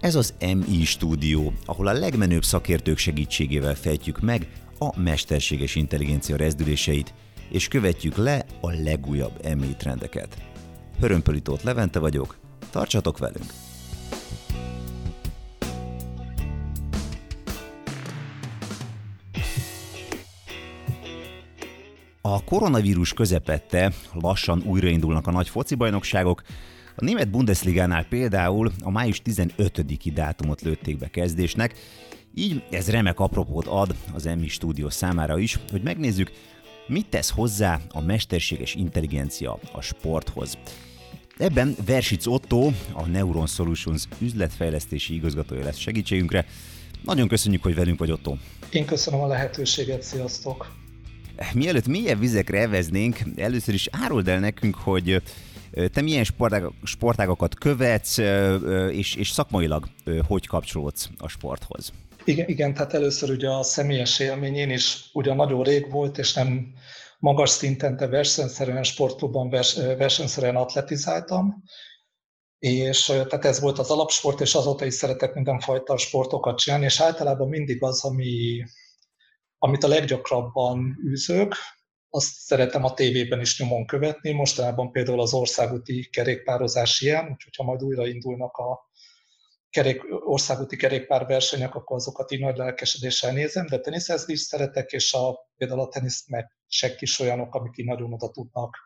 Ez az MI stúdió, ahol a legmenőbb szakértők segítségével fejtjük meg a mesterséges intelligencia rezdüléseit, és követjük le a legújabb MI trendeket. Hörömpölitót Levente vagyok, tartsatok velünk! A koronavírus közepette lassan újraindulnak a nagy focibajnokságok, a német Bundesligánál például a május 15-i dátumot lőtték be kezdésnek, így ez remek apropót ad az Emmy stúdió számára is, hogy megnézzük, mit tesz hozzá a mesterséges intelligencia a sporthoz. Ebben Versic Otto, a Neuron Solutions üzletfejlesztési igazgatója lesz segítségünkre. Nagyon köszönjük, hogy velünk vagy Otto. Én köszönöm a lehetőséget, sziasztok! Mielőtt mélyebb vizekre eveznénk, először is áruld el nekünk, hogy te milyen sportág, sportágokat követsz, és, és szakmailag hogy kapcsolódsz a sporthoz? Igen, igen, tehát először ugye a személyes élményén is ugyan nagyon rég volt, és nem magas szinten, de versenyszerűen sportklubban vers, versenyszerűen atletizáltam, és tehát ez volt az alapsport, és azóta is szeretek mindenfajta sportokat csinálni, és általában mindig az, ami, amit a leggyakrabban űzök, azt szeretem a tévében is nyomon követni. Mostanában például az országúti kerékpározás ilyen, úgyhogy ha majd újra indulnak a kerék, országúti kerékpárversenyek, akkor azokat így nagy lelkesedéssel nézem, de teniszezni is szeretek, és a, például a teniszmeccsek is olyanok, amik így nagyon oda tudnak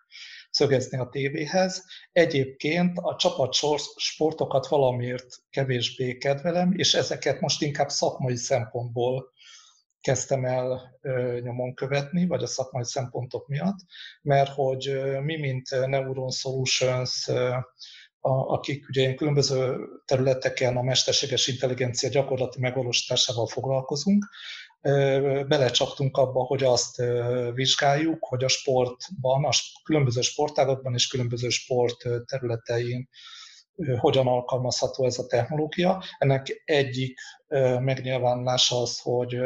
szögezni a tévéhez. Egyébként a csapat sportokat valamiért kevésbé kedvelem, és ezeket most inkább szakmai szempontból kezdtem el nyomon követni, vagy a szakmai szempontok miatt, mert hogy mi, mint Neuron Solutions, akik ugye ilyen különböző területeken a mesterséges intelligencia gyakorlati megvalósításával foglalkozunk, belecsaptunk abba, hogy azt vizsgáljuk, hogy a sportban, a különböző sportágokban és különböző sport területein hogyan alkalmazható ez a technológia. Ennek egyik megnyilvánulása az, hogy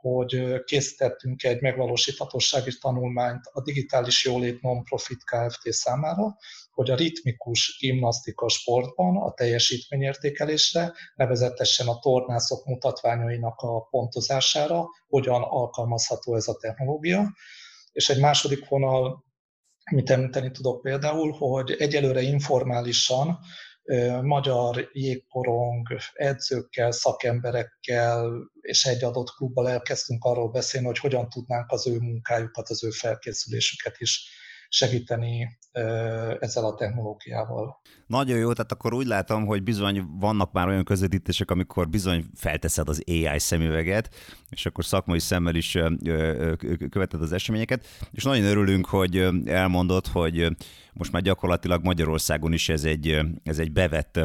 hogy készítettünk egy megvalósíthatósági tanulmányt a Digitális Jólét Non-Profit Kft. számára, hogy a ritmikus gimnasztika sportban a teljesítményértékelésre, nevezetesen a tornászok mutatványainak a pontozására hogyan alkalmazható ez a technológia. És egy második vonal, amit említeni tudok például, hogy egyelőre informálisan magyar jégkorong edzőkkel, szakemberekkel és egy adott klubbal elkezdtünk arról beszélni, hogy hogyan tudnánk az ő munkájukat, az ő felkészülésüket is segíteni ezzel a technológiával. Nagyon jó, tehát akkor úgy látom, hogy bizony vannak már olyan közvetítések, amikor bizony felteszed az AI szemüveget, és akkor szakmai szemmel is követed az eseményeket, és nagyon örülünk, hogy elmondod, hogy most már gyakorlatilag Magyarországon is ez egy, ez egy bevett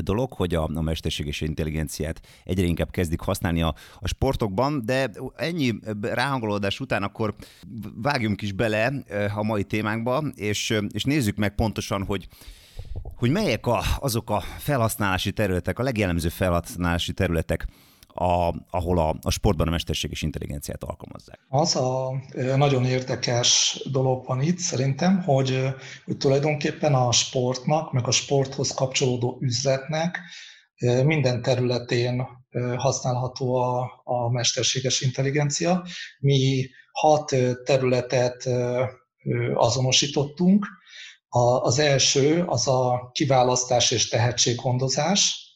dolog, hogy a, a mesterséges intelligenciát egyre inkább kezdik használni a, a sportokban, de ennyi ráhangolódás után akkor vágjunk is bele a mai témánkba, és, és nézzük meg pontosan, hogy hogy melyek a, azok a felhasználási területek, a legjellemző felhasználási területek, a, ahol a, a sportban a mesterséges intelligenciát alkalmazzák. Az a nagyon érdekes dolog van itt szerintem, hogy, hogy tulajdonképpen a sportnak, meg a sporthoz kapcsolódó üzletnek minden területén használható a, a mesterséges intelligencia. Mi hat területet azonosítottunk. Az első az a kiválasztás és tehetséggondozás,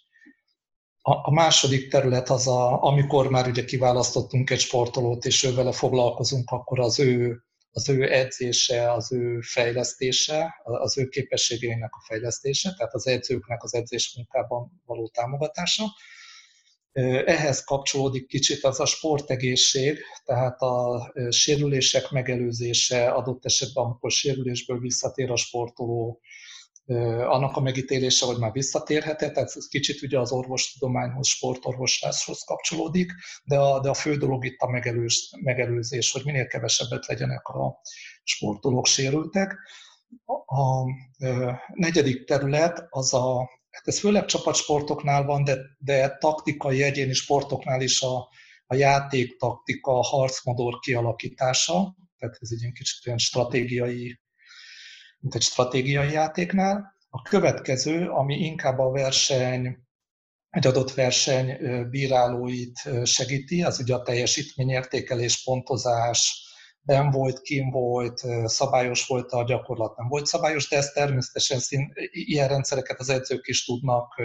a, második terület az, a, amikor már ugye kiválasztottunk egy sportolót, és ő vele foglalkozunk, akkor az ő, az ő edzése, az ő fejlesztése, az ő képességeinek a fejlesztése, tehát az edzőknek az edzésmunkában való támogatása. Ehhez kapcsolódik kicsit az a sportegészség, tehát a sérülések megelőzése, adott esetben, amikor sérülésből visszatér a sportoló, annak a megítélése, hogy már visszatérhet-e, tehát ez kicsit ugye az orvostudományhoz, sportorvosláshoz kapcsolódik, de a, de a fő dolog itt a megelőz, megelőzés, hogy minél kevesebbet legyenek a sportolók sérültek. A negyedik terület az a, hát ez főleg csapatsportoknál van, de, de taktikai, egyéni sportoknál is a, a játéktaktika, a harcmodor kialakítása, tehát ez egy kicsit olyan stratégiai mint egy stratégiai játéknál. A következő, ami inkább a verseny egy adott verseny bírálóit segíti, az ugye a teljesítményértékelés, pontozás, ben volt, kim volt, szabályos volt a gyakorlat, nem volt szabályos, de ezt természetesen szín, ilyen rendszereket az edzők is tudnak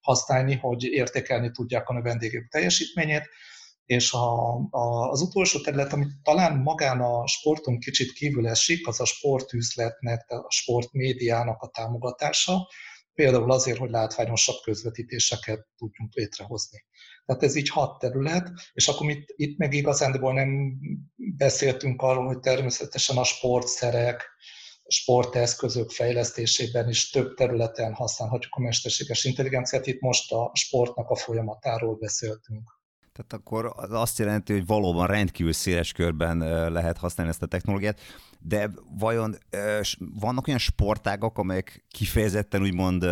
használni, hogy értékelni tudják a növendégük teljesítményét. És a, a, az utolsó terület, amit talán magán a sporton kicsit kívül esik, az a sportüzletnek, a sportmédiának a támogatása, például azért, hogy látványosabb közvetítéseket tudjunk létrehozni. Tehát ez így hat terület, és akkor itt, itt meg igazándiból nem beszéltünk arról, hogy természetesen a sportszerek, sporteszközök fejlesztésében is több területen használhatjuk a mesterséges intelligenciát. Itt most a sportnak a folyamatáról beszéltünk. Tehát akkor az azt jelenti, hogy valóban rendkívül széles körben lehet használni ezt a technológiát, de vajon vannak olyan sportágak, amelyek kifejezetten úgymond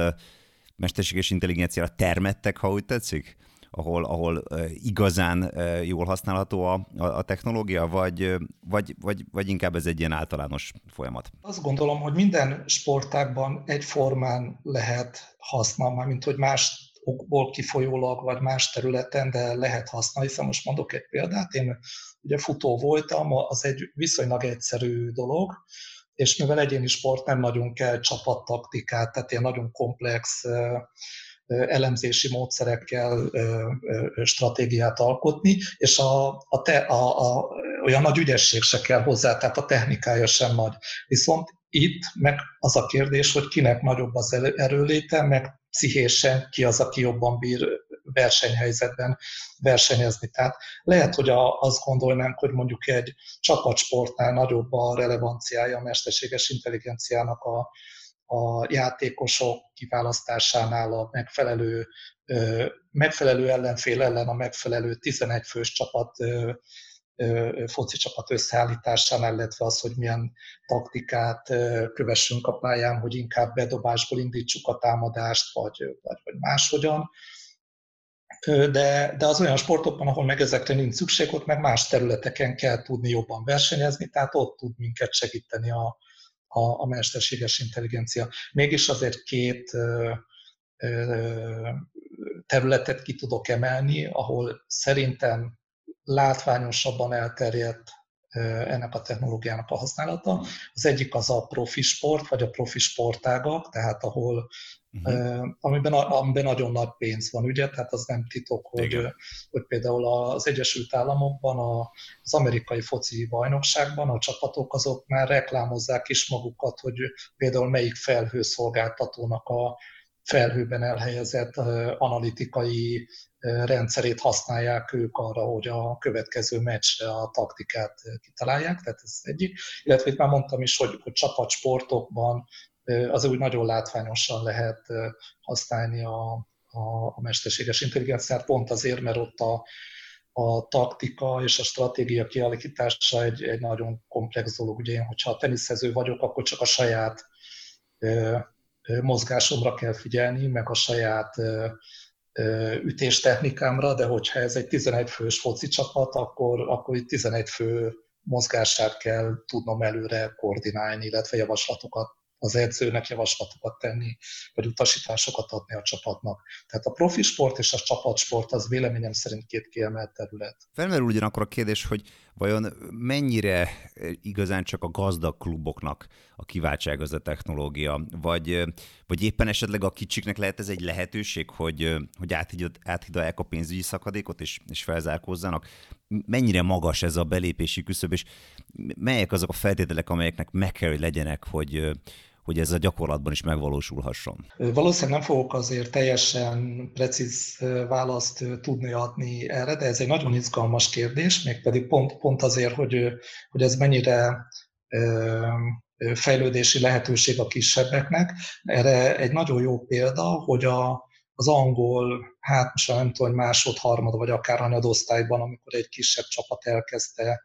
mesterséges intelligenciára termettek, ha úgy tetszik? ahol, ahol igazán jól használható a, a technológia, vagy, vagy, vagy, vagy inkább ez egy ilyen általános folyamat? Azt gondolom, hogy minden sportágban egyformán lehet használni, mint hogy más okból kifolyólag, vagy más területen, de lehet használni, hiszen most mondok egy példát, én ugye futó voltam, az egy viszonylag egyszerű dolog, és mivel egyéni sport nem nagyon kell csapattaktikát, tehát ilyen nagyon komplex elemzési módszerekkel stratégiát alkotni, és a, a, te, a, a, olyan nagy ügyesség se kell hozzá, tehát a technikája sem nagy. Viszont itt meg az a kérdés, hogy kinek nagyobb az erőléte, meg pszichésen ki az, aki jobban bír versenyhelyzetben versenyezni. Tehát lehet, hogy a, azt gondolnánk, hogy mondjuk egy csapatsportnál nagyobb a relevanciája a mesterséges intelligenciának a, a játékosok kiválasztásánál a megfelelő, megfelelő ellenfél ellen a megfelelő 11 fős csapat foci csapat összeállításánál, illetve az, hogy milyen taktikát kövessünk a pályán, hogy inkább bedobásból indítsuk a támadást, vagy, vagy, vagy máshogyan. De, de az olyan sportokban, ahol meg ezekre nincs szükség, ott meg más területeken kell tudni jobban versenyezni, tehát ott tud minket segíteni a, a, a mesterséges intelligencia. Mégis azért két területet ki tudok emelni, ahol szerintem látványosabban elterjedt ennek a technológiának a használata. Az egyik az a profi sport, vagy a profi sportágak, tehát ahol, uh-huh. amiben, amiben nagyon nagy pénz van, ugye, tehát az nem titok, hogy, hogy például az Egyesült Államokban, az amerikai foci bajnokságban a csapatok azok már reklámozzák is magukat, hogy például melyik felhőszolgáltatónak a felhőben elhelyezett analitikai rendszerét használják ők arra, hogy a következő meccsre a taktikát kitalálják, tehát ez egyik. Illetve itt már mondtam is, hogy, hogy csapatsportokban az úgy nagyon látványosan lehet használni a, a, a mesterséges intelligenciát, pont azért, mert ott a, a taktika és a stratégia kialakítása egy, egy nagyon komplex dolog. Ugye én, hogyha teniszező vagyok, akkor csak a saját mozgásomra kell figyelni, meg a saját ütéstechnikámra, de hogyha ez egy 11 fős foci csapat, akkor, akkor itt 11 fő mozgását kell tudnom előre koordinálni, illetve javaslatokat az edzőnek javaslatokat tenni, vagy utasításokat adni a csapatnak. Tehát a profi sport és a csapatsport az véleményem szerint két kiemelt terület. Felmerül ugyanakkor a kérdés, hogy vajon mennyire igazán csak a gazdag kluboknak a kiváltság az a technológia, vagy, vagy éppen esetleg a kicsiknek lehet ez egy lehetőség, hogy, hogy áthidalják a pénzügyi szakadékot és, és felzárkózzanak? Mennyire magas ez a belépési küszöb, és melyek azok a feltételek, amelyeknek meg kell, hogy legyenek, hogy, hogy ez a gyakorlatban is megvalósulhasson? Valószínűleg nem fogok azért teljesen precíz választ tudni adni erre, de ez egy nagyon izgalmas kérdés, mégpedig pont, pont azért, hogy, hogy ez mennyire fejlődési lehetőség a kisebbeknek. Erre egy nagyon jó példa, hogy a, az angol, hát most nem tudom, hogy másod, harmad, vagy akár hanyadosztályban, amikor egy kisebb csapat elkezdte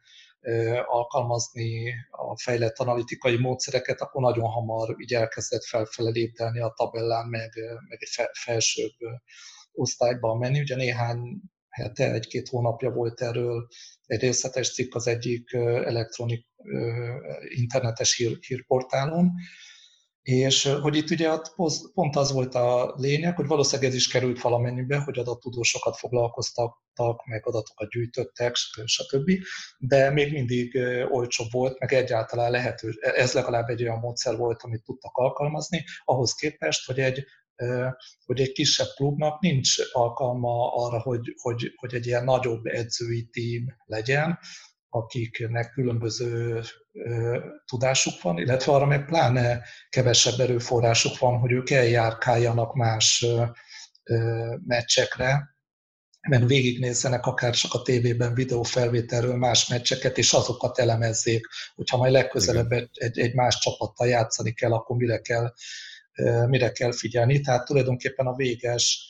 alkalmazni a fejlett analitikai módszereket, akkor nagyon hamar így elkezdett felfele léptelni a tabellán, meg, meg egy felsőbb osztályban menni. Ugye néhány hete, egy-két hónapja volt erről egy részletes cikk az egyik elektronik internetes hír, hírportálon, És hogy itt ugye pont az volt a lényeg, hogy valószínűleg ez is került valamennyibe, hogy adattudósokat foglalkoztattak, meg adatokat gyűjtöttek, stb. De még mindig olcsóbb volt, meg egyáltalán lehető, ez legalább egy olyan módszer volt, amit tudtak alkalmazni, ahhoz képest, hogy egy hogy egy kisebb klubnak nincs alkalma arra, hogy, hogy, hogy egy ilyen nagyobb edzői tím legyen, akiknek különböző tudásuk van, illetve arra meg pláne kevesebb erőforrásuk van, hogy ők eljárkáljanak más meccsekre, mert végignézzenek akár csak a tévében videófelvételről más meccseket, és azokat elemezzék, hogyha majd legközelebb egy, egy más csapattal játszani kell, akkor mire kell, mire kell figyelni. Tehát tulajdonképpen a véges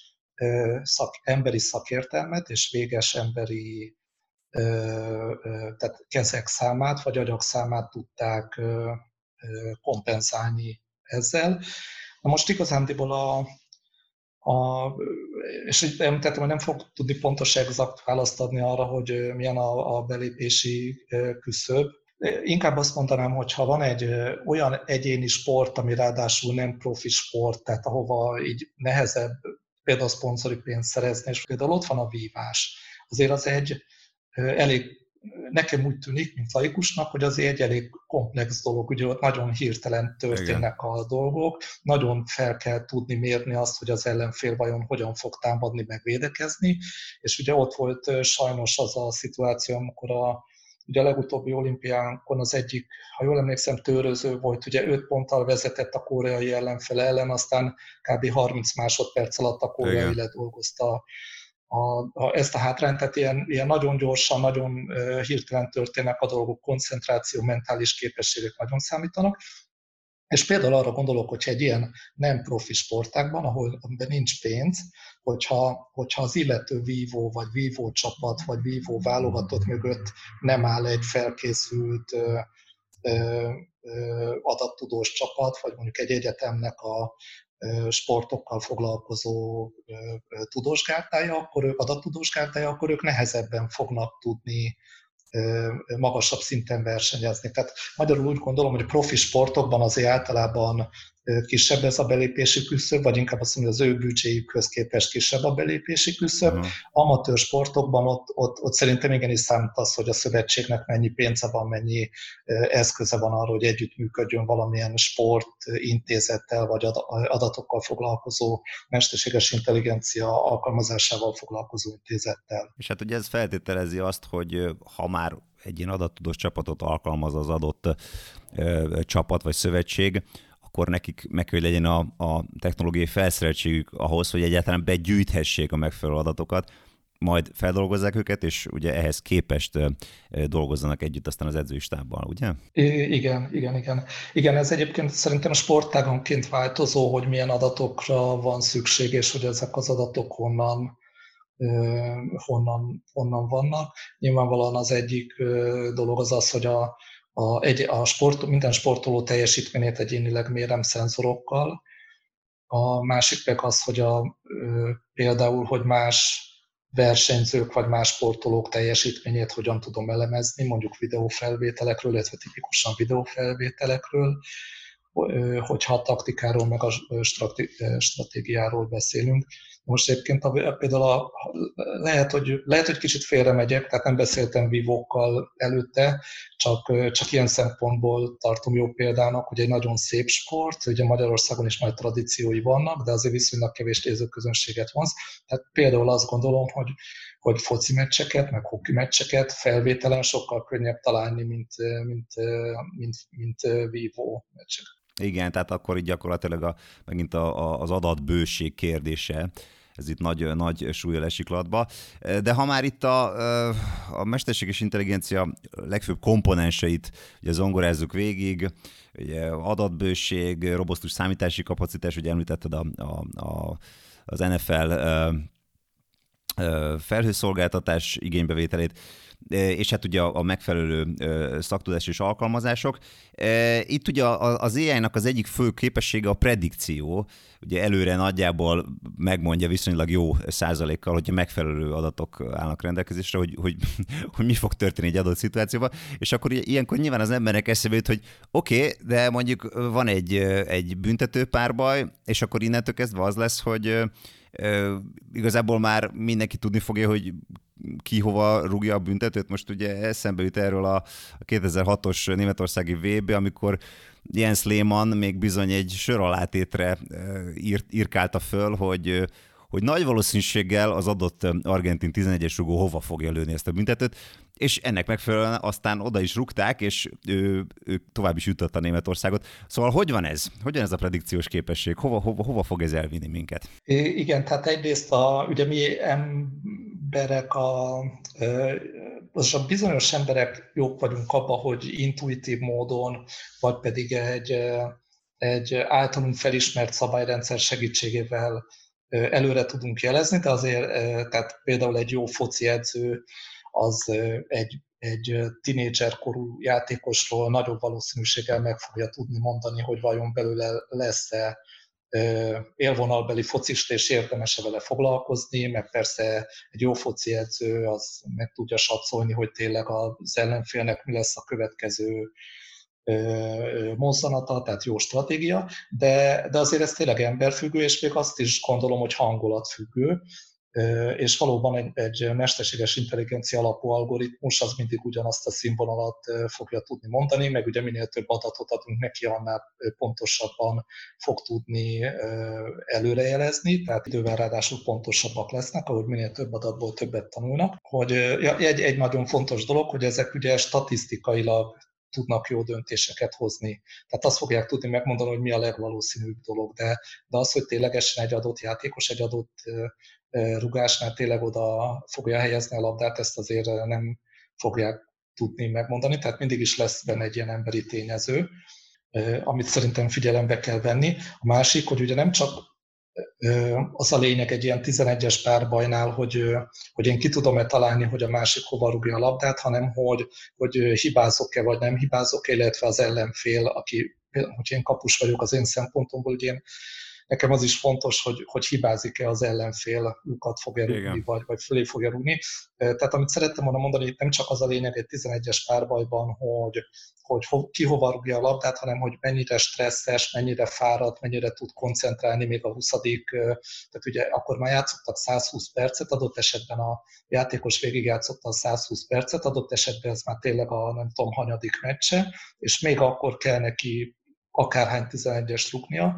szak, emberi szakértelmet és véges emberi tehát kezek számát vagy agyak számát tudták kompenzálni ezzel. Na most igazándiból a, a és itt említettem, hogy nem fog tudni pontos exakt választ adni arra, hogy milyen a, a belépési küszöb. Inkább azt mondanám, hogy ha van egy olyan egyéni sport, ami ráadásul nem profi sport, tehát ahova így nehezebb például szponzori pénzt szerezni, és például ott van a vívás. Azért az egy, elég, nekem úgy tűnik, mint laikusnak, hogy azért egy elég komplex dolog, ugye ott nagyon hirtelen történnek Igen. a dolgok, nagyon fel kell tudni mérni azt, hogy az ellenfél vajon hogyan fog támadni, meg védekezni, és ugye ott volt sajnos az a szituáció, amikor a, ugye a legutóbbi olimpiánkon az egyik, ha jól emlékszem, töröző volt, ugye 5 ponttal vezetett a koreai ellenfele ellen, aztán kb. 30 másodperc alatt a koreai ledolgozta a, a, ezt a hátrányt, tehát ilyen, ilyen nagyon gyorsan, nagyon hirtelen történnek a dolgok, koncentráció, mentális képességek nagyon számítanak. És például arra gondolok, hogy egy ilyen nem profi sportákban, ahol amiben nincs pénz, hogyha, hogyha az illető vívó, vagy vívó csapat, vagy vívó válogatott mögött nem áll egy felkészült ö, ö, adattudós csapat, vagy mondjuk egy egyetemnek a sportokkal foglalkozó tudósgárdája, akkor ők adattudósgárdája, akkor ők nehezebben fognak tudni magasabb szinten versenyezni. Tehát magyarul úgy gondolom, hogy profi sportokban azért általában kisebb ez a belépési küszöb, vagy inkább azt mondja, az ő büdzséjükhöz képest kisebb a belépési küszöb. Uh-huh. Amatőr sportokban ott, ott, ott szerintem igenis számít az, hogy a szövetségnek mennyi pénze van, mennyi eszköze van arra, hogy együttműködjön valamilyen sportintézettel, vagy adatokkal foglalkozó, mesterséges intelligencia alkalmazásával foglalkozó intézettel. És hát ugye ez feltételezi azt, hogy ha már egy ilyen adattudós csapatot alkalmaz az adott ö, csapat vagy szövetség, akkor nekik meg kell, hogy legyen a, a technológiai felszereltségük ahhoz, hogy egyáltalán begyűjthessék a megfelelő adatokat, majd feldolgozzák őket, és ugye ehhez képest dolgozzanak együtt aztán az edzőistábbal, ugye? I- igen, igen, igen. Igen, ez egyébként szerintem sportágonként változó, hogy milyen adatokra van szükség, és hogy ezek az adatok honnan, honnan, honnan vannak. Nyilvánvalóan az egyik dolog az az, hogy a, a, egy, a sport, minden sportoló teljesítményét egyénileg mérem szenzorokkal, a másik meg az, hogy a, például, hogy más versenyzők vagy más sportolók teljesítményét hogyan tudom elemezni, mondjuk videófelvételekről, illetve tipikusan videófelvételekről, hogyha a taktikáról meg a stratégiáról beszélünk. Most egyébként a, például a, lehet, hogy, lehet, hogy kicsit félre megyek, tehát nem beszéltem vívókkal előtte, csak, csak ilyen szempontból tartom jó példának, hogy egy nagyon szép sport, ugye Magyarországon is nagy tradíciói vannak, de azért viszonylag kevés nézőközönséget vonz. Tehát például azt gondolom, hogy, hogy foci meccseket, meg hoki meccseket felvételen sokkal könnyebb találni, mint, mint, mint, mint, mint vívó meccseket. Igen, tehát akkor így gyakorlatilag a, megint a, a, az adatbőség kérdése, ez itt nagy, nagy súlya esik latba. De ha már itt a, a mesterséges intelligencia legfőbb komponenseit ugye zongorázzuk végig, ugye adatbőség, robosztus számítási kapacitás, ugye említetted a, a, a, az NFL felhőszolgáltatás igénybevételét, és hát ugye a megfelelő szaktudás és alkalmazások. Itt ugye az AI-nak az egyik fő képessége a predikció, ugye előre nagyjából megmondja viszonylag jó százalékkal, hogyha megfelelő adatok állnak rendelkezésre, hogy, hogy, hogy mi fog történni egy adott szituációban, és akkor ilyenkor nyilván az emberek eszébe jut, hogy oké, okay, de mondjuk van egy, egy büntető párbaj, és akkor innentől kezdve az lesz, hogy igazából már mindenki tudni fogja, hogy ki hova rúgja a büntetőt. Most ugye eszembe jut erről a 2006-os németországi VB, amikor Jens Lehmann még bizony egy sör alátétre írt, írkálta föl, hogy hogy nagy valószínűséggel az adott argentin 11-es rugó hova fogja lőni ezt a büntetőt, és ennek megfelelően aztán oda is rúgták, és ő, ő tovább is jutott Németországot. Szóval hogy van ez? Hogy van ez a predikciós képesség? Hova, hova, hova fog ez elvinni minket? I- igen, tehát egyrészt a, ugye mi emberek, a, az a bizonyos emberek jók vagyunk abban, hogy intuitív módon, vagy pedig egy, egy általunk felismert szabályrendszer segítségével előre tudunk jelezni, de azért tehát például egy jó foci edző az egy, egy tinédzserkorú játékosról nagyobb valószínűséggel meg fogja tudni mondani, hogy vajon belőle lesz-e élvonalbeli focist, és érdemes-e vele foglalkozni, meg persze egy jó foci edző az meg tudja satszolni, hogy tényleg az ellenfélnek mi lesz a következő mozzanata, tehát jó stratégia, de, de azért ez tényleg emberfüggő, és még azt is gondolom, hogy hangulatfüggő, és valóban egy, egy mesterséges intelligencia alapú algoritmus az mindig ugyanazt a színvonalat fogja tudni mondani, meg ugye minél több adatot adunk neki, annál pontosabban fog tudni előrejelezni, tehát idővel ráadásul pontosabbak lesznek, ahogy minél több adatból többet tanulnak. Hogy egy, egy nagyon fontos dolog, hogy ezek ugye statisztikailag tudnak jó döntéseket hozni. Tehát azt fogják tudni megmondani, hogy mi a legvalószínűbb dolog, de, de az, hogy ténylegesen egy adott játékos egy adott rugásnál tényleg oda fogja helyezni a labdát, ezt azért nem fogják tudni megmondani, tehát mindig is lesz benne egy ilyen emberi tényező, amit szerintem figyelembe kell venni. A másik, hogy ugye nem csak az a lényeg egy ilyen 11-es párbajnál, hogy, hogy én ki tudom-e találni, hogy a másik hova rúgja a labdát, hanem hogy, hogy hibázok-e vagy nem hibázok-e, illetve az ellenfél, aki, hogy én kapus vagyok az én szempontomból, hogy én nekem az is fontos, hogy, hogy hibázik-e az ellenfél, lyukat fog rúgni, vagy, vagy fölé fogja rúgni. Tehát amit szerettem volna mondani, nem csak az a lényeg egy 11-es párbajban, hogy, hogy ki hova rúgja a labdát, hanem hogy mennyire stresszes, mennyire fáradt, mennyire tud koncentrálni még a 20 tehát ugye akkor már játszottak 120 percet, adott esetben a játékos végigjátszotta a 120 percet, adott esetben ez már tényleg a nem tudom, hanyadik meccse, és még akkor kell neki akárhány 11-es rúgnia,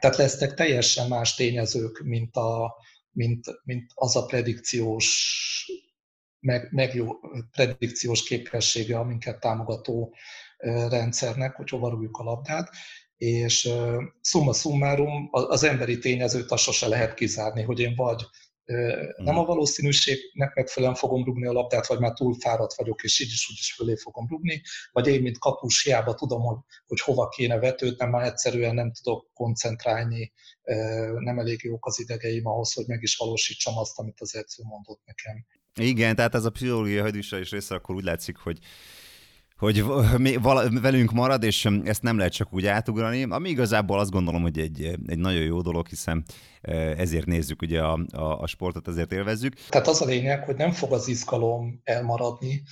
tehát lesznek teljesen más tényezők, mint, a, mint, mint az a predikciós, meg, meg jó predikciós képessége, aminket támogató rendszernek, hogy hova rúgjuk a labdát, és summa summarum az emberi tényezőt azt sose lehet kizárni, hogy én vagy nem a valószínűségnek megfelelően fogom rugni a labdát, vagy már túl fáradt vagyok, és így is úgy is fölé fogom rugni, vagy én, mint kapus, hiába tudom, hogy, hogy hova kéne vetődnem, már egyszerűen nem tudok koncentrálni, nem elég jók az idegeim ahhoz, hogy meg is valósítsam azt, amit az edző mondott nekem. Igen, tehát ez a pszichológiai hajdúsra része akkor úgy látszik, hogy hogy velünk marad, és ezt nem lehet csak úgy átugrani, ami igazából azt gondolom, hogy egy, egy nagyon jó dolog, hiszen ezért nézzük ugye a, a, a sportot, ezért élvezzük. Tehát az a lényeg, hogy nem fog az izgalom elmaradni,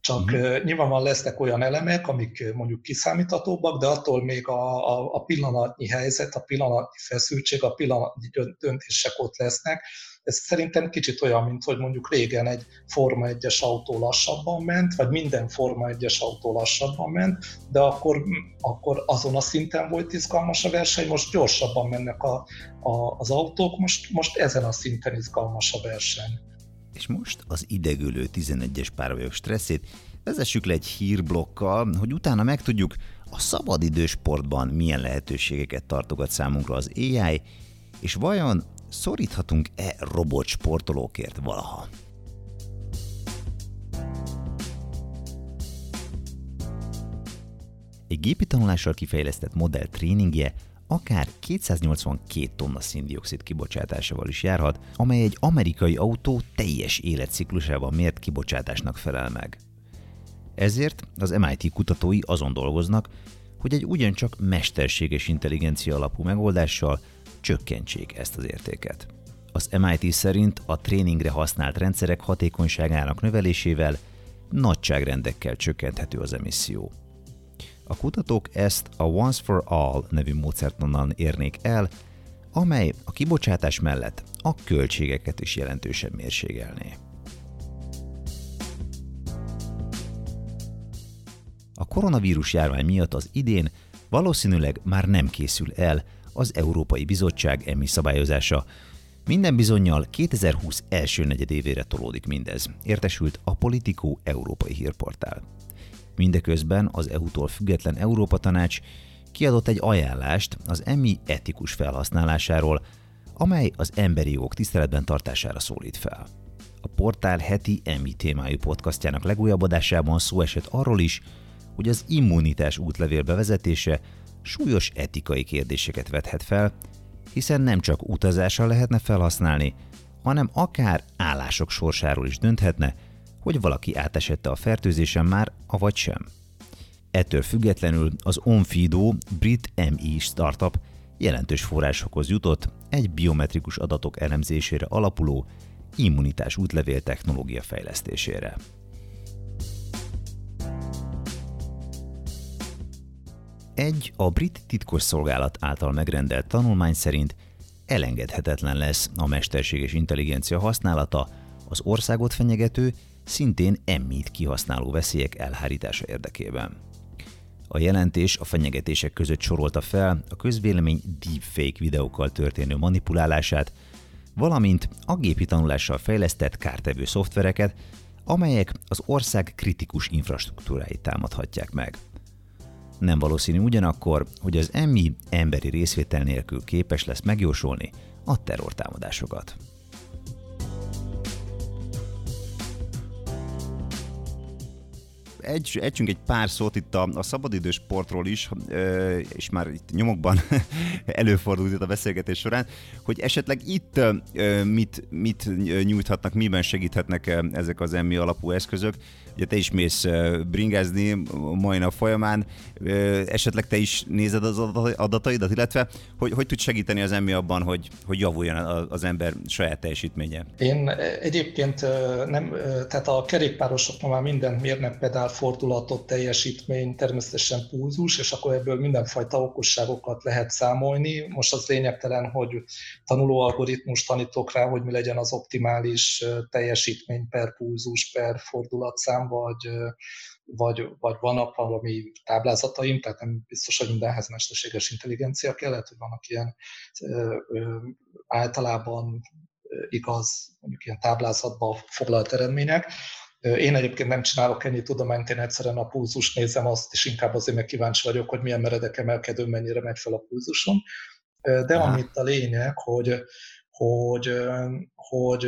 csak uh-huh. nyilvánvalóan lesznek olyan elemek, amik mondjuk kiszámíthatóbbak, de attól még a, a, a pillanatnyi helyzet, a pillanatnyi feszültség, a pillanatnyi döntések ott lesznek, ez szerintem kicsit olyan, mint hogy mondjuk régen egy Forma 1-es autó lassabban ment, vagy minden Forma 1-es autó lassabban ment, de akkor, akkor azon a szinten volt izgalmas a verseny, most gyorsabban mennek a, a, az autók, most, most ezen a szinten izgalmas a verseny. És most az idegülő 11-es párbajok stresszét vezessük le egy hírblokkal, hogy utána megtudjuk, a szabadidősportban milyen lehetőségeket tartogat számunkra az AI, és vajon szoríthatunk-e robotsportolókért valaha? Egy gépi tanulással kifejlesztett modell tréningje akár 282 tonna széndiokszid kibocsátásával is járhat, amely egy amerikai autó teljes életciklusában mért kibocsátásnak felel meg. Ezért az MIT kutatói azon dolgoznak, hogy egy ugyancsak mesterséges intelligencia alapú megoldással csökkentsék ezt az értéket. Az MIT szerint a tréningre használt rendszerek hatékonyságának növelésével nagyságrendekkel csökkenthető az emisszió. A kutatók ezt a Once for All nevű módszertannal érnék el, amely a kibocsátás mellett a költségeket is jelentősen mérségelné. A koronavírus járvány miatt az idén valószínűleg már nem készül el az Európai Bizottság emi szabályozása. Minden bizonyal 2020 első negyedévére tolódik mindez, értesült a Politikó Európai Hírportál. Mindeközben az EU-tól független Európa Tanács kiadott egy ajánlást az EMI etikus felhasználásáról, amely az emberi jogok tiszteletben tartására szólít fel. A portál heti EMI témájú podcastjának legújabb adásában szó esett arról is, hogy az immunitás útlevél bevezetése súlyos etikai kérdéseket vethet fel, hiszen nem csak utazásra lehetne felhasználni, hanem akár állások sorsáról is dönthetne, hogy valaki átesette a fertőzésen már, avagy sem. Ettől függetlenül az Onfido brit MI startup jelentős forrásokhoz jutott egy biometrikus adatok elemzésére alapuló immunitás útlevél technológia fejlesztésére. Egy a brit titkosszolgálat által megrendelt tanulmány szerint elengedhetetlen lesz a mesterséges intelligencia használata az országot fenyegető, szintén emmit kihasználó veszélyek elhárítása érdekében. A jelentés a fenyegetések között sorolta fel a közvélemény deepfake videókkal történő manipulálását, valamint a gépi tanulással fejlesztett kártevő szoftvereket, amelyek az ország kritikus infrastruktúráit támadhatják meg. Nem valószínű ugyanakkor, hogy az emmi emberi részvétel nélkül képes lesz megjósolni a terrortámadásokat. Egy, együnk egy pár szót itt a, a szabadidős sportról is, és már itt nyomokban előfordult itt a beszélgetés során, hogy esetleg itt mit, mit nyújthatnak, miben segíthetnek ezek az emmi alapú eszközök. Ugye te is mész bringázni mai nap folyamán, esetleg te is nézed az adataidat, illetve hogy, hogy tud segíteni az emmi abban, hogy, hogy javuljon az ember saját teljesítménye? Én egyébként nem, tehát a kerékpárosok már mindent mérnek, pedál fordulatot, teljesítmény, természetesen pulzus, és akkor ebből mindenfajta okosságokat lehet számolni. Most az lényegtelen, hogy tanuló algoritmus tanítok rá, hogy mi legyen az optimális teljesítmény per pulzus, per fordulatszám, vagy, vagy, vagy vannak valami táblázataim, tehát nem biztos, hogy mindenhez mesterséges intelligencia kell, lehet, hogy vannak ilyen általában igaz, mondjuk ilyen táblázatba foglalt eredmények, én egyébként nem csinálok ennyi tudományt, én egyszerűen a pulzus nézem azt, és inkább azért meg kíváncsi vagyok, hogy milyen meredek emelkedő, mennyire megy fel a pulzusom. De Aha. amit a lényeg, hogy, hogy, hogy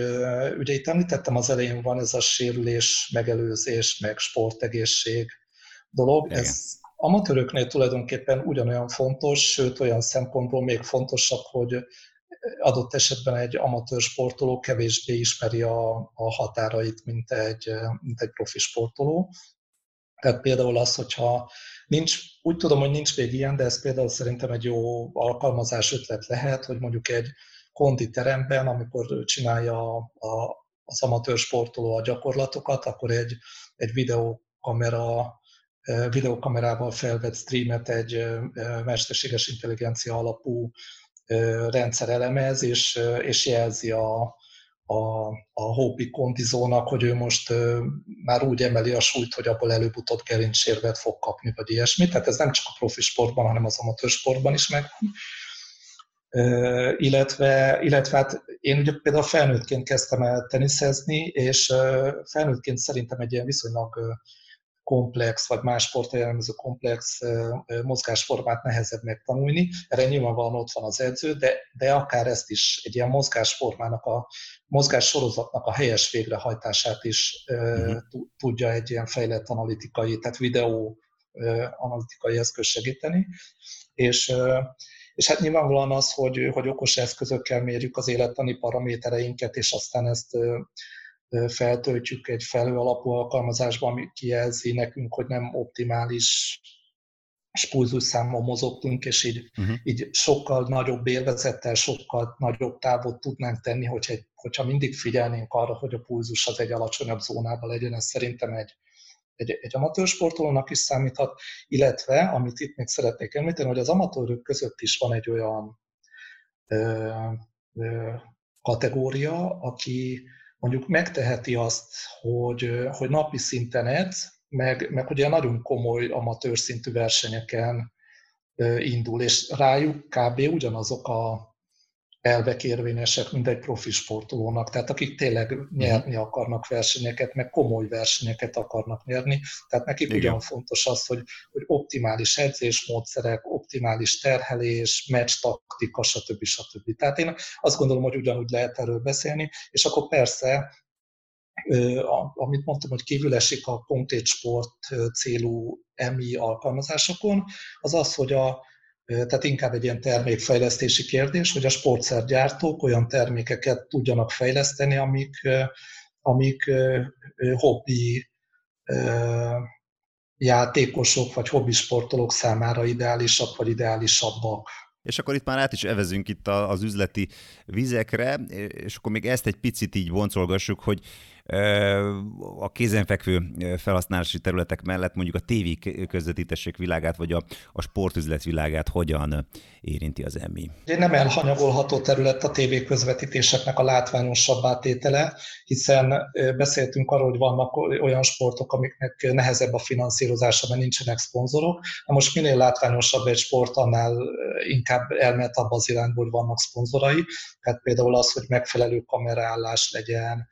ugye itt említettem az elején van ez a sérülés, megelőzés, meg sportegészség dolog. Igen. Ez amatőröknél tulajdonképpen ugyanolyan fontos, sőt olyan szempontból még fontosabb, hogy adott esetben egy amatőr sportoló kevésbé ismeri a, a határait, mint egy, mint egy profi sportoló. Tehát például az, hogyha nincs, úgy tudom, hogy nincs még ilyen, de ez például szerintem egy jó alkalmazás ötlet lehet, hogy mondjuk egy konditeremben, amikor csinálja a, az amatőr sportoló a gyakorlatokat, akkor egy, egy videókamera videókamerával felvett streamet egy mesterséges intelligencia alapú rendszer elemez, és, és jelzi a, a, a hópi kondizónak, hogy ő most már úgy emeli a súlyt, hogy abból előbb-utóbb gerincsérvet fog kapni, vagy ilyesmi. Tehát ez nem csak a profi sportban, hanem az amatőr sportban is megvan. illetve, illetve hát én ugye például felnőttként kezdtem el teniszezni, és felnőttként szerintem egy ilyen viszonylag komplex, vagy más sportjellemző komplex mozgásformát nehezebb megtanulni. Erre nyilvánvalóan ott van az edző, de, de akár ezt is, egy ilyen mozgásformának, a mozgássorozatnak a helyes végrehajtását is uh-huh. tudja egy ilyen fejlett analitikai, tehát videó analitikai eszköz segíteni. És És hát nyilvánvalóan az, hogy, hogy okos eszközökkel mérjük az élettani paramétereinket, és aztán ezt feltöltjük egy felő alapú alkalmazásba, ami kijelzi nekünk, hogy nem optimális pulzusszámmal mozogtunk, és így, uh-huh. így sokkal nagyobb élvezettel, sokkal nagyobb távot tudnánk tenni, hogyha, hogyha mindig figyelnénk arra, hogy a pulzus az egy alacsonyabb zónában legyen. Ez szerintem egy, egy, egy amatőr sportolónak is számíthat, illetve, amit itt még szeretnék említeni, hogy az amatőrök között is van egy olyan ö, ö, kategória, aki mondjuk megteheti azt, hogy, hogy napi szinten edz, meg, meg ugye nagyon komoly amatőr szintű versenyeken indul, és rájuk kb. ugyanazok a elvek érvényesek, mint egy profi sportolónak, tehát akik tényleg mhm. nyerni akarnak versenyeket, meg komoly versenyeket akarnak nyerni, tehát nekik Igen. ugyan fontos az, hogy, hogy optimális edzésmódszerek, optimális terhelés, meccs taktika, stb. stb. Tehát én azt gondolom, hogy ugyanúgy lehet erről beszélni, és akkor persze amit mondtam, hogy kívül esik a konkrét sport célú EMI alkalmazásokon, az az, hogy a, tehát inkább egy ilyen termékfejlesztési kérdés, hogy a sportszergyártók olyan termékeket tudjanak fejleszteni, amik, amik hobbi játékosok vagy hobbi sportolók számára ideálisabb vagy ideálisabbak. És akkor itt már át is evezünk itt az üzleti vizekre, és akkor még ezt egy picit így boncolgassuk, hogy a kézenfekvő felhasználási területek mellett mondjuk a tévé közvetítések világát, vagy a, a sportüzlet világát hogyan érinti az EMI? Nem elhanyagolható terület a tévé közvetítéseknek a látványosabb átétele, hiszen beszéltünk arról, hogy vannak olyan sportok, amiknek nehezebb a finanszírozása, mert nincsenek szponzorok. Na most minél látványosabb egy sport, annál inkább elmehet abba az irányba, hogy vannak szponzorai. Tehát például az, hogy megfelelő kameraállás legyen,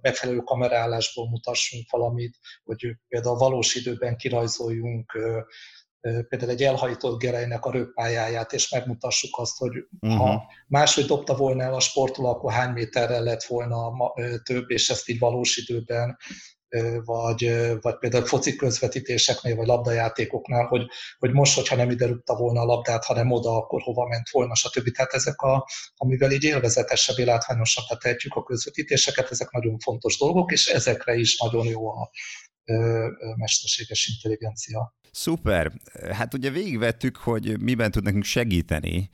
megfelelő kamerálásból mutassunk valamit, hogy például valós időben kirajzoljunk például egy elhajtott gerejnek a röppályáját, és megmutassuk azt, hogy uh-huh. ha máshogy dobta volna el a sportoló, akkor hány méterrel lett volna több, és ezt így valós időben vagy, vagy például foci közvetítéseknél, vagy labdajátékoknál, hogy, hogy most, hogyha nem ide rúgta volna a labdát, hanem oda, akkor hova ment volna, stb. Tehát ezek, a, amivel így élvezetesebb, látványosabbá tehetjük a közvetítéseket, ezek nagyon fontos dolgok, és ezekre is nagyon jó a, mesterséges intelligencia. Szuper. Hát ugye végigvettük, hogy miben tud nekünk segíteni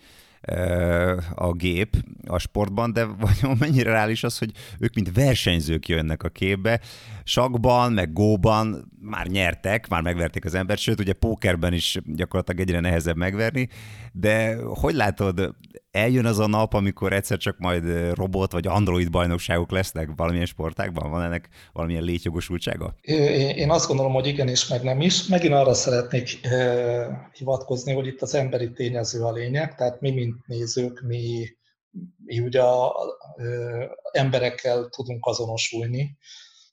a gép a sportban, de vajon mennyire reális az, hogy ők mint versenyzők jönnek a képbe. Sakban, meg góban már nyertek, már megverték az embert, sőt, ugye pókerben is gyakorlatilag egyre nehezebb megverni, de hogy látod, eljön az a nap, amikor egyszer csak majd robot vagy android bajnokságok lesznek valamilyen sportákban? Van ennek valamilyen létjogosultsága? Én azt gondolom, hogy igenis, meg nem is. Megint arra szeretnék hivatkozni, hogy itt az emberi tényező a lényeg, tehát mi, mint nézők, mi, mi ugye a, emberekkel tudunk azonosulni,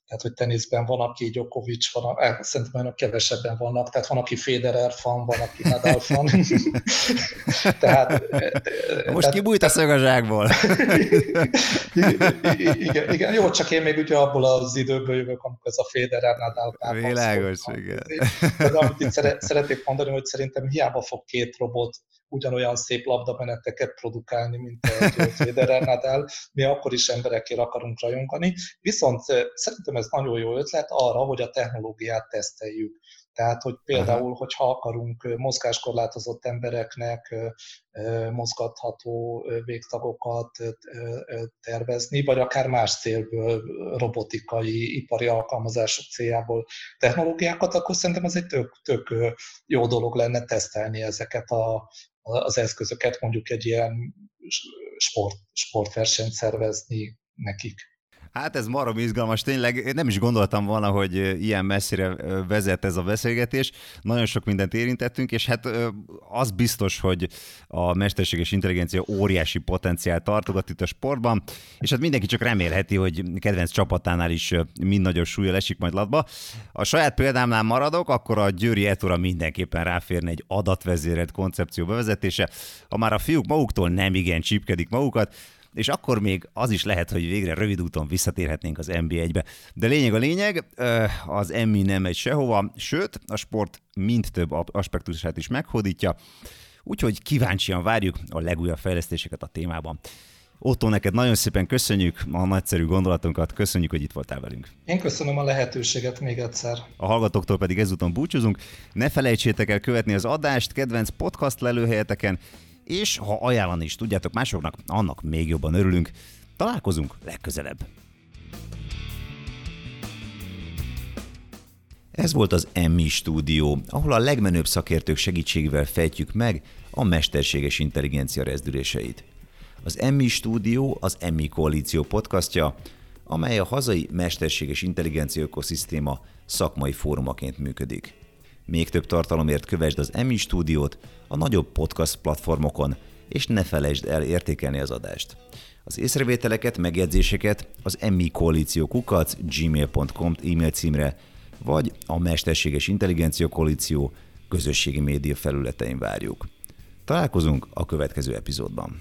tehát, hogy teniszben van, aki Djokovic, van, a, eh, szerintem olyanok kevesebben vannak, tehát van, aki Federer fan, van, aki Nadal fan. tehát, eh, Most tehát, kibújt a szög a zsákból. igen, igen, jó, csak én még ugye abból az időből jövök, amikor ez a Federer Nadal pár Világos, igen. De amit itt szeretnék mondani, hogy szerintem hiába fog két robot ugyanolyan szép labdameneteket produkálni, mint egy Federer Nadal, mi akkor is emberekért akarunk rajongani. Viszont szerintem ez nagyon jó ötlet arra, hogy a technológiát teszteljük. Tehát, hogy például, hogyha akarunk mozgáskorlátozott embereknek mozgatható végtagokat tervezni, vagy akár más célból, robotikai, ipari alkalmazások céljából technológiákat, akkor szerintem ez egy tök, tök jó dolog lenne tesztelni ezeket a, az eszközöket, mondjuk egy ilyen sport, sportversenyt szervezni nekik. Hát ez marom izgalmas, tényleg nem is gondoltam volna, hogy ilyen messzire vezet ez a beszélgetés. Nagyon sok mindent érintettünk, és hát az biztos, hogy a mesterséges intelligencia óriási potenciál tartogat itt a sportban, és hát mindenki csak remélheti, hogy kedvenc csapatánál is mind nagyobb súlya esik majd latba. A saját példámnál maradok, akkor a Győri Etora mindenképpen ráférne egy adatvezérelt koncepció bevezetése. Ha már a fiúk maguktól nem igen csípkedik magukat, és akkor még az is lehet, hogy végre rövid úton visszatérhetnénk az NB1-be. De lényeg a lényeg, az emmi nem megy sehova, sőt, a sport mind több aspektusát is meghódítja, úgyhogy kíváncsian várjuk a legújabb fejlesztéseket a témában. Otto, neked nagyon szépen köszönjük a nagyszerű gondolatunkat, köszönjük, hogy itt voltál velünk. Én köszönöm a lehetőséget még egyszer. A hallgatóktól pedig ezúton búcsúzunk. Ne felejtsétek el követni az adást kedvenc podcast lelőhelyeteken, és ha ajánlani is tudjátok másoknak, annak még jobban örülünk. Találkozunk legközelebb. Ez volt az Emmi stúdió, ahol a legmenőbb szakértők segítségével fejtjük meg a mesterséges intelligencia rezdüléseit. Az Emmi stúdió az Emmi Koalíció podcastja, amely a hazai mesterséges intelligencia ökoszisztéma szakmai fórumaként működik. Még több tartalomért kövesd az Emmi stúdiót a nagyobb podcast platformokon, és ne felejtsd el értékelni az adást. Az észrevételeket, megjegyzéseket az Emmi Koalíció kukac gmail.com e-mail címre, vagy a Mesterséges Intelligencia Koalíció közösségi média felületein várjuk. Találkozunk a következő epizódban.